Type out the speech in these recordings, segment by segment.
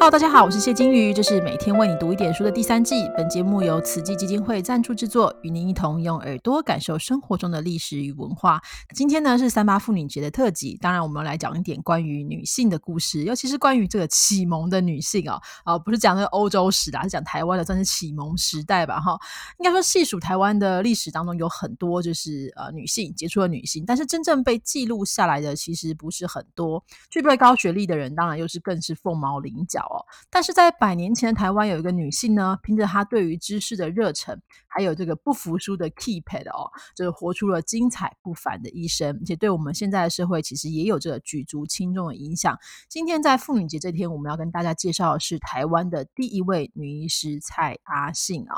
哈大家好，我是谢金鱼，这是每天为你读一点书的第三季。本节目由慈济基金会赞助制作，与您一同用耳朵感受生活中的历史与文化。今天呢是三八妇女节的特辑，当然我们来讲一点关于女性的故事，尤其是关于这个启蒙的女性啊啊，不是讲那个欧洲史啦，是讲台湾的，算是启蒙时代吧哈。应该说细数台湾的历史当中有很多就是呃女性杰出的女性，但是真正被记录下来的其实不是很多。具备高学历的人，当然又是更是凤毛麟角。哦，但是在百年前的台湾有一个女性呢，凭着她对于知识的热忱，还有这个不服输的 keep it 哦，就是活出了精彩不凡的一生，而且对我们现在的社会其实也有这个举足轻重的影响。今天在妇女节这天，我们要跟大家介绍的是台湾的第一位女医师蔡阿信啊。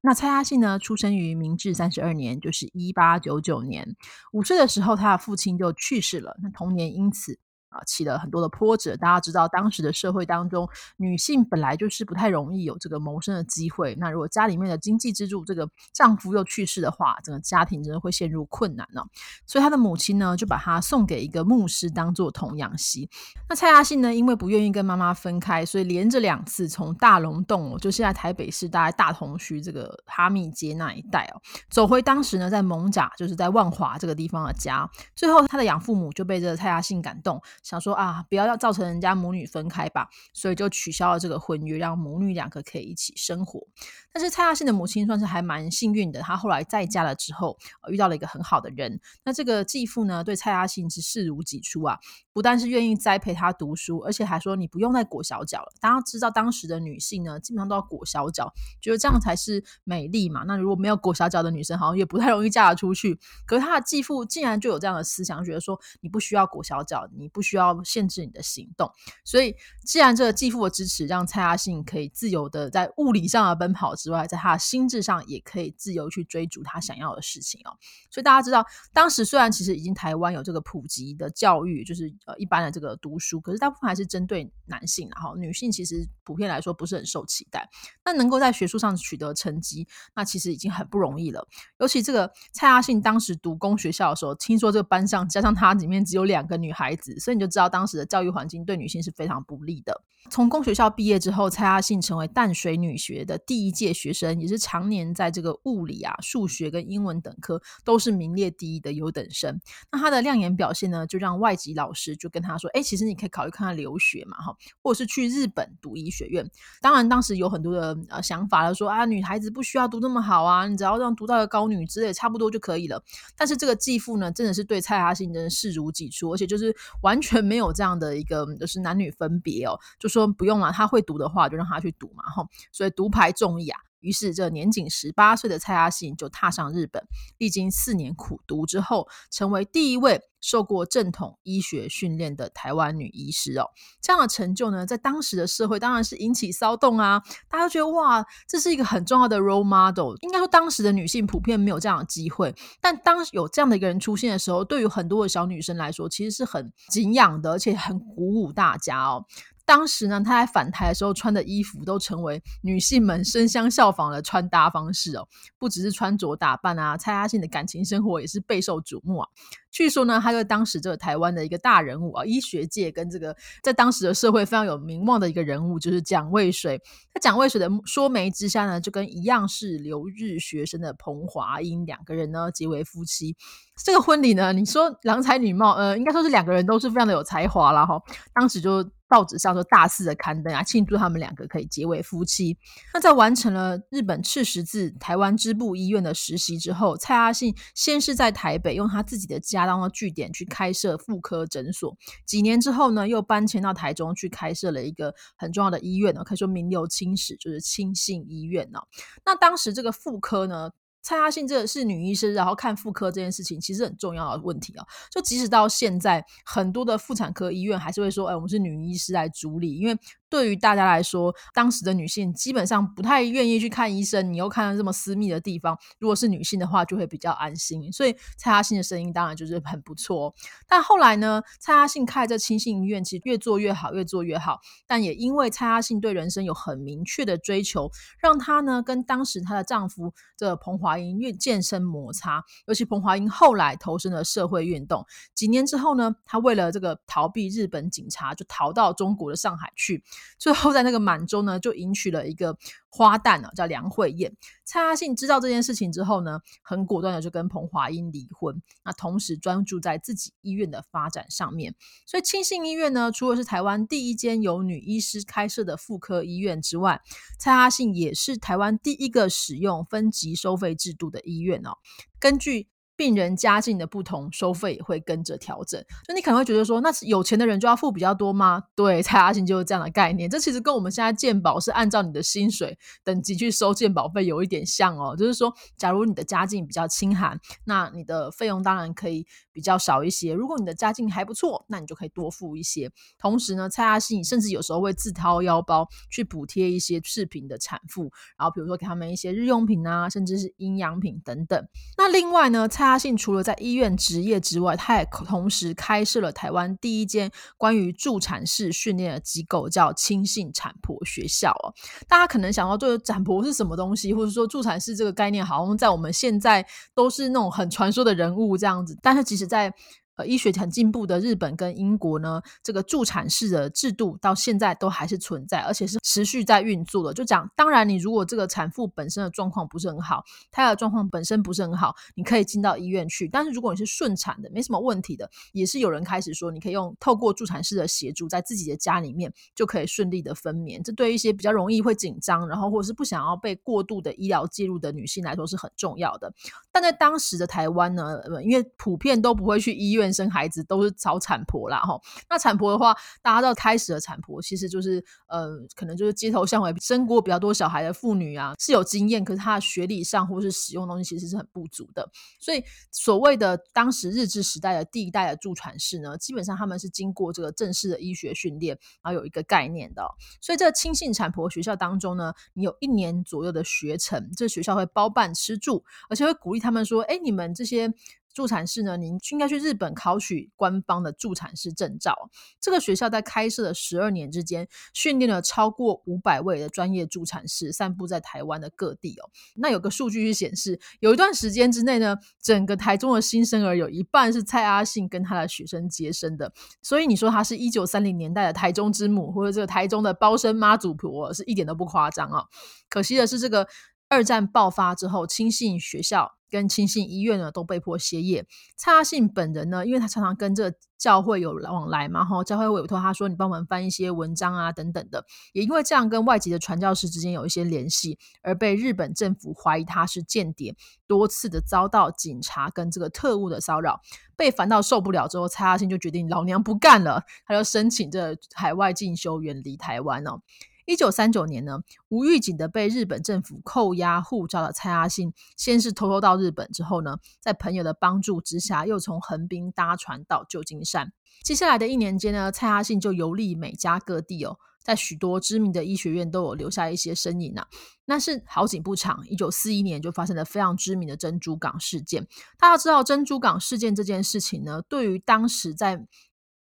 那蔡阿信呢，出生于明治三十二年，就是一八九九年，五岁的时候，他的父亲就去世了，那童年因此。啊，起了很多的波折。大家知道，当时的社会当中，女性本来就是不太容易有这个谋生的机会。那如果家里面的经济支柱这个丈夫又去世的话，整个家庭真的会陷入困难呢。所以她的母亲呢，就把她送给一个牧师当做童养媳。那蔡阿信呢，因为不愿意跟妈妈分开，所以连着两次从大龙洞，就现在台北市大概大同区这个哈密街那一带哦，走回当时呢在蒙甲，就是在万华这个地方的家。最后他的养父母就被这个蔡阿信感动。想说啊，不要要造成人家母女分开吧，所以就取消了这个婚约，让母女两个可以一起生活。但是蔡阿信的母亲算是还蛮幸运的，她后来再嫁了之后，遇到了一个很好的人。那这个继父呢，对蔡阿信是视如己出啊，不但是愿意栽培她读书，而且还说你不用再裹小脚了。大家知道当时的女性呢，基本上都要裹小脚，觉得这样才是美丽嘛。那如果没有裹小脚的女生，好像也不太容易嫁得出去。可是她的继父竟然就有这样的思想，觉得说你不需要裹小脚，你不需需要限制你的行动，所以既然这个继父的支持让蔡阿信可以自由的在物理上的奔跑之外，在他的心智上也可以自由去追逐他想要的事情哦。所以大家知道，当时虽然其实已经台湾有这个普及的教育，就是呃一般的这个读书，可是大部分还是针对男性，然后女性其实普遍来说不是很受期待。那能够在学术上取得成绩，那其实已经很不容易了。尤其这个蔡阿信当时读公学校的时候，听说这个班上加上他里面只有两个女孩子，所以你就。知道当时的教育环境对女性是非常不利的。从公学校毕业之后，蔡阿信成为淡水女学的第一届学生，也是常年在这个物理啊、数学跟英文等科都是名列第一的优等生。那他的亮眼表现呢，就让外籍老师就跟他说：“哎，其实你可以考虑看看留学嘛，哈，或者是去日本读医学院。”当然，当时有很多的呃想法了，说啊，女孩子不需要读那么好啊，你只要让读到个高女之类差不多就可以了。但是这个继父呢，真的是对蔡阿信真的视如己出，而且就是完全没有这样的一个就是男女分别哦，就。说不用了，他会读的话就让他去读嘛，吼，所以独排众议啊。于是，这年仅十八岁的蔡阿信就踏上日本，历经四年苦读之后，成为第一位受过正统医学训练的台湾女医师哦。这样的成就呢，在当时的社会当然是引起骚动啊！大家都觉得哇，这是一个很重要的 role model。应该说，当时的女性普遍没有这样的机会，但当有这样的一个人出现的时候，对于很多的小女生来说，其实是很敬仰的，而且很鼓舞大家哦。当时呢，他在返台的时候穿的衣服都成为女性们争相效仿的穿搭方式哦。不只是穿着打扮啊，蔡阿信的感情生活也是备受瞩目啊。据说呢，他是当时这个台湾的一个大人物啊，医学界跟这个在当时的社会非常有名望的一个人物，就是蒋渭水。那蒋渭水的说媒之下呢，就跟一样是留日学生的彭华英两个人呢结为夫妻。这个婚礼呢，你说郎才女貌，呃，应该说是两个人都是非常的有才华了哈。当时就。报纸上说大肆的刊登啊，庆祝他们两个可以结为夫妻。那在完成了日本赤十字台湾支部医院的实习之后，蔡阿信先是在台北用他自己的家当做据点去开设妇科诊所。几年之后呢，又搬迁到台中去开设了一个很重要的医院呢，可以说名留青史，就是清信医院呢。那当时这个妇科呢？蔡阿信这个是女医生，然后看妇科这件事情其实很重要的问题啊。就即使到现在，很多的妇产科医院还是会说：“哎，我们是女医师来主理。”因为对于大家来说，当时的女性基本上不太愿意去看医生，你又看到这么私密的地方，如果是女性的话，就会比较安心。所以蔡阿信的声音当然就是很不错。但后来呢，蔡阿信开这清信医院，其实越做越好，越做越好。但也因为蔡阿信对人生有很明确的追求，让她呢跟当时她的丈夫这彭华。华英运健身摩擦。尤其彭华英后来投身了社会运动，几年之后呢，他为了这个逃避日本警察，就逃到中国的上海去。最后在那个满洲呢，就迎娶了一个花旦啊，叫梁慧燕。蔡阿信知道这件事情之后呢，很果断的就跟彭华英离婚。那同时专注在自己医院的发展上面。所以清信医院呢，除了是台湾第一间由女医师开设的妇科医院之外，蔡阿信也是台湾第一个使用分级收费制度的医院哦。根据病人家境的不同，收费也会跟着调整。就你可能会觉得说，那是有钱的人就要付比较多吗？对，蔡阿信就是这样的概念。这其实跟我们现在健保是按照你的薪水等级去收健保费有一点像哦。就是说，假如你的家境比较清寒，那你的费用当然可以比较少一些；如果你的家境还不错，那你就可以多付一些。同时呢，蔡阿信甚至有时候会自掏腰包去补贴一些视频的产妇，然后比如说给他们一些日用品啊，甚至是营养品等等。那另外呢，蔡蔡阿信除了在医院执业之外，他也同时开设了台湾第一间关于助产士训练的机构，叫亲信产婆学校哦。大家可能想到，这个产婆是什么东西，或者说助产士这个概念，好像在我们现在都是那种很传说的人物这样子。但是，其实在呃，医学很进步的日本跟英国呢，这个助产士的制度到现在都还是存在，而且是持续在运作的。就讲，当然你如果这个产妇本身的状况不是很好，胎儿状况本身不是很好，你可以进到医院去。但是如果你是顺产的，没什么问题的，也是有人开始说，你可以用透过助产士的协助，在自己的家里面就可以顺利的分娩。这对一些比较容易会紧张，然后或者是不想要被过度的医疗介入的女性来说是很重要的。但在当时的台湾呢，因为普遍都不会去医院。生孩子都是找产婆啦，哈。那产婆的话，大家知道开始的产婆其实就是，呃，可能就是街头巷尾生过比较多小孩的妇女啊，是有经验，可是她的学历上或是使用东西其实是很不足的。所以所谓的当时日治时代的第一代的助产士呢，基本上他们是经过这个正式的医学训练，然后有一个概念的。所以这个亲信产婆学校当中呢，你有一年左右的学程，这学校会包办吃住，而且会鼓励他们说，哎，你们这些。助产士呢？您应该去日本考取官方的助产士证照。这个学校在开设的十二年之间，训练了超过五百位的专业助产士，散布在台湾的各地哦。那有个数据是显示，有一段时间之内呢，整个台中的新生儿有一半是蔡阿信跟他的学生接生的。所以你说他是一九三零年代的台中之母，或者这个台中的包生妈祖婆，是一点都不夸张啊。可惜的是，这个二战爆发之后，亲信学校。跟亲信医院呢都被迫歇业。蔡阿信本人呢，因为他常常跟这教会有往来嘛，哈，教会委托他说你帮忙翻一些文章啊等等的，也因为这样跟外籍的传教士之间有一些联系，而被日本政府怀疑他是间谍，多次的遭到警察跟这个特务的骚扰，被烦到受不了之后，蔡阿信就决定老娘不干了，他就申请这海外进修，远离台湾哦。一九三九年呢，无预警的被日本政府扣押护照的蔡阿信，先是偷偷到日本，之后呢，在朋友的帮助之下，又从横滨搭船到旧金山。接下来的一年间呢，蔡阿信就游历美加各地哦，在许多知名的医学院都有留下一些身影啊。那是好景不长，一九四一年就发生了非常知名的珍珠港事件。大家知道珍珠港事件这件事情呢，对于当时在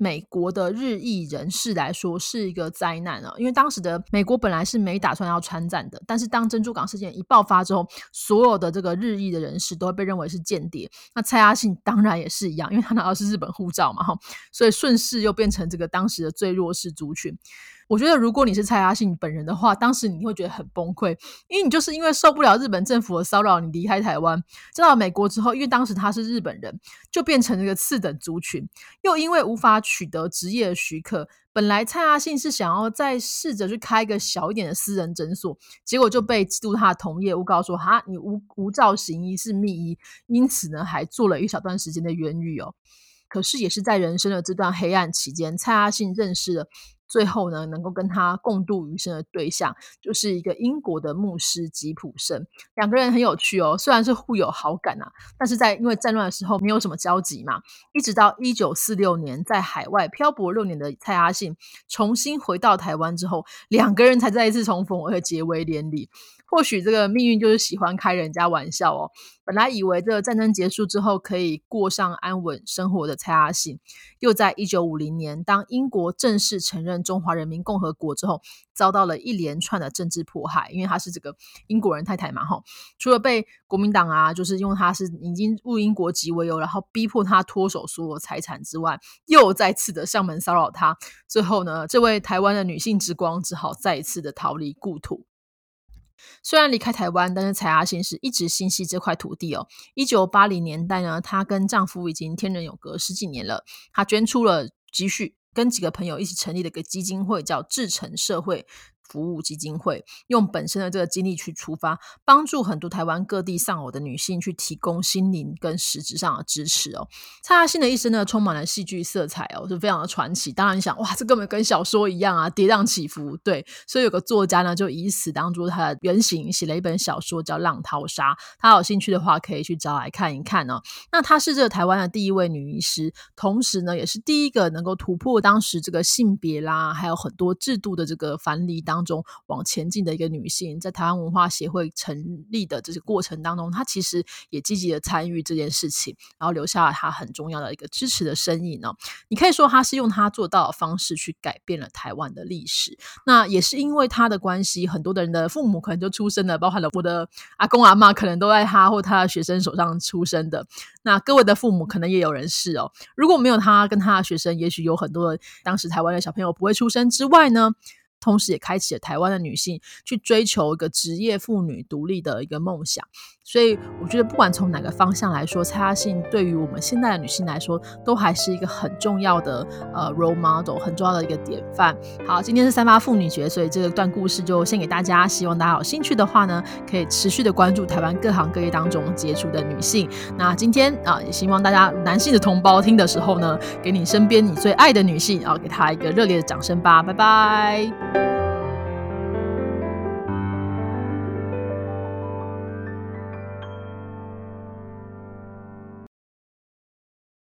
美国的日裔人士来说是一个灾难啊，因为当时的美国本来是没打算要参战的，但是当珍珠港事件一爆发之后，所有的这个日裔的人士都会被认为是间谍。那蔡阿信当然也是一样，因为他拿到是日本护照嘛，哈，所以顺势又变成这个当时的最弱势族群。我觉得，如果你是蔡阿信本人的话，当时你会觉得很崩溃，因为你就是因为受不了日本政府的骚扰，你离开台湾，到美国之后，因为当时他是日本人，就变成了一个次等族群，又因为无法取得职业许可，本来蔡阿信是想要再试着去开一个小一点的私人诊所，结果就被嫉妒他的同业诬告说，哈，你无无照行医是密医，因此呢，还做了一小段时间的冤狱哦。可是也是在人生的这段黑暗期间，蔡阿信认识了。最后呢，能够跟他共度余生的对象，就是一个英国的牧师吉普森。两个人很有趣哦，虽然是互有好感啊，但是在因为战乱的时候没有什么交集嘛。一直到一九四六年，在海外漂泊六年的蔡阿信重新回到台湾之后，两个人才再一次重逢，而且结为连理。或许这个命运就是喜欢开人家玩笑哦。本来以为这个战争结束之后可以过上安稳生活的蔡阿信，又在一九五零年当英国正式承认中华人民共和国之后，遭到了一连串的政治迫害。因为他是这个英国人太太嘛，哈，除了被国民党啊，就是用他是已经入英国籍为由，然后逼迫他脱手所有财产之外，又再次的上门骚扰他。最后呢，这位台湾的女性之光只好再一次的逃离故土。虽然离开台湾，但是蔡阿信是一直心系这块土地哦。一九八零年代呢，她跟丈夫已经天人永隔十几年了。她捐出了积蓄，跟几个朋友一起成立了一个基金会，叫至诚社会。服务基金会用本身的这个经历去出发，帮助很多台湾各地丧偶的女性去提供心灵跟实质上的支持哦。蔡阿信的一生呢，充满了戏剧色彩哦，是非常的传奇。当然你想，哇，这根本跟小说一样啊，跌宕起伏。对，所以有个作家呢，就以此当做他的原型，写了一本小说叫《浪淘沙》。他有兴趣的话，可以去找来看一看哦。那她是这个台湾的第一位女医师，同时呢，也是第一个能够突破当时这个性别啦，还有很多制度的这个藩篱当。当中往前进的一个女性，在台湾文化协会成立的这个过程当中，她其实也积极的参与这件事情，然后留下了她很重要的一个支持的身影哦。你可以说，她是用她做到的方式去改变了台湾的历史。那也是因为她的关系，很多的人的父母可能就出生了，包含了我的阿公阿妈，可能都在她或她的学生手上出生的。那各位的父母可能也有人是哦。如果没有他跟他的学生，也许有很多当时台湾的小朋友不会出生之外呢。同时，也开启了台湾的女性去追求一个职业妇女独立的一个梦想。所以，我觉得不管从哪个方向来说，蔡阿信对于我们现在的女性来说，都还是一个很重要的呃 role model，很重要的一个典范。好，今天是三八妇女节，所以这段故事就献给大家。希望大家有兴趣的话呢，可以持续的关注台湾各行各业当中杰出的女性。那今天啊，也希望大家男性的同胞听的时候呢，给你身边你最爱的女性啊，给她一个热烈的掌声吧。拜拜。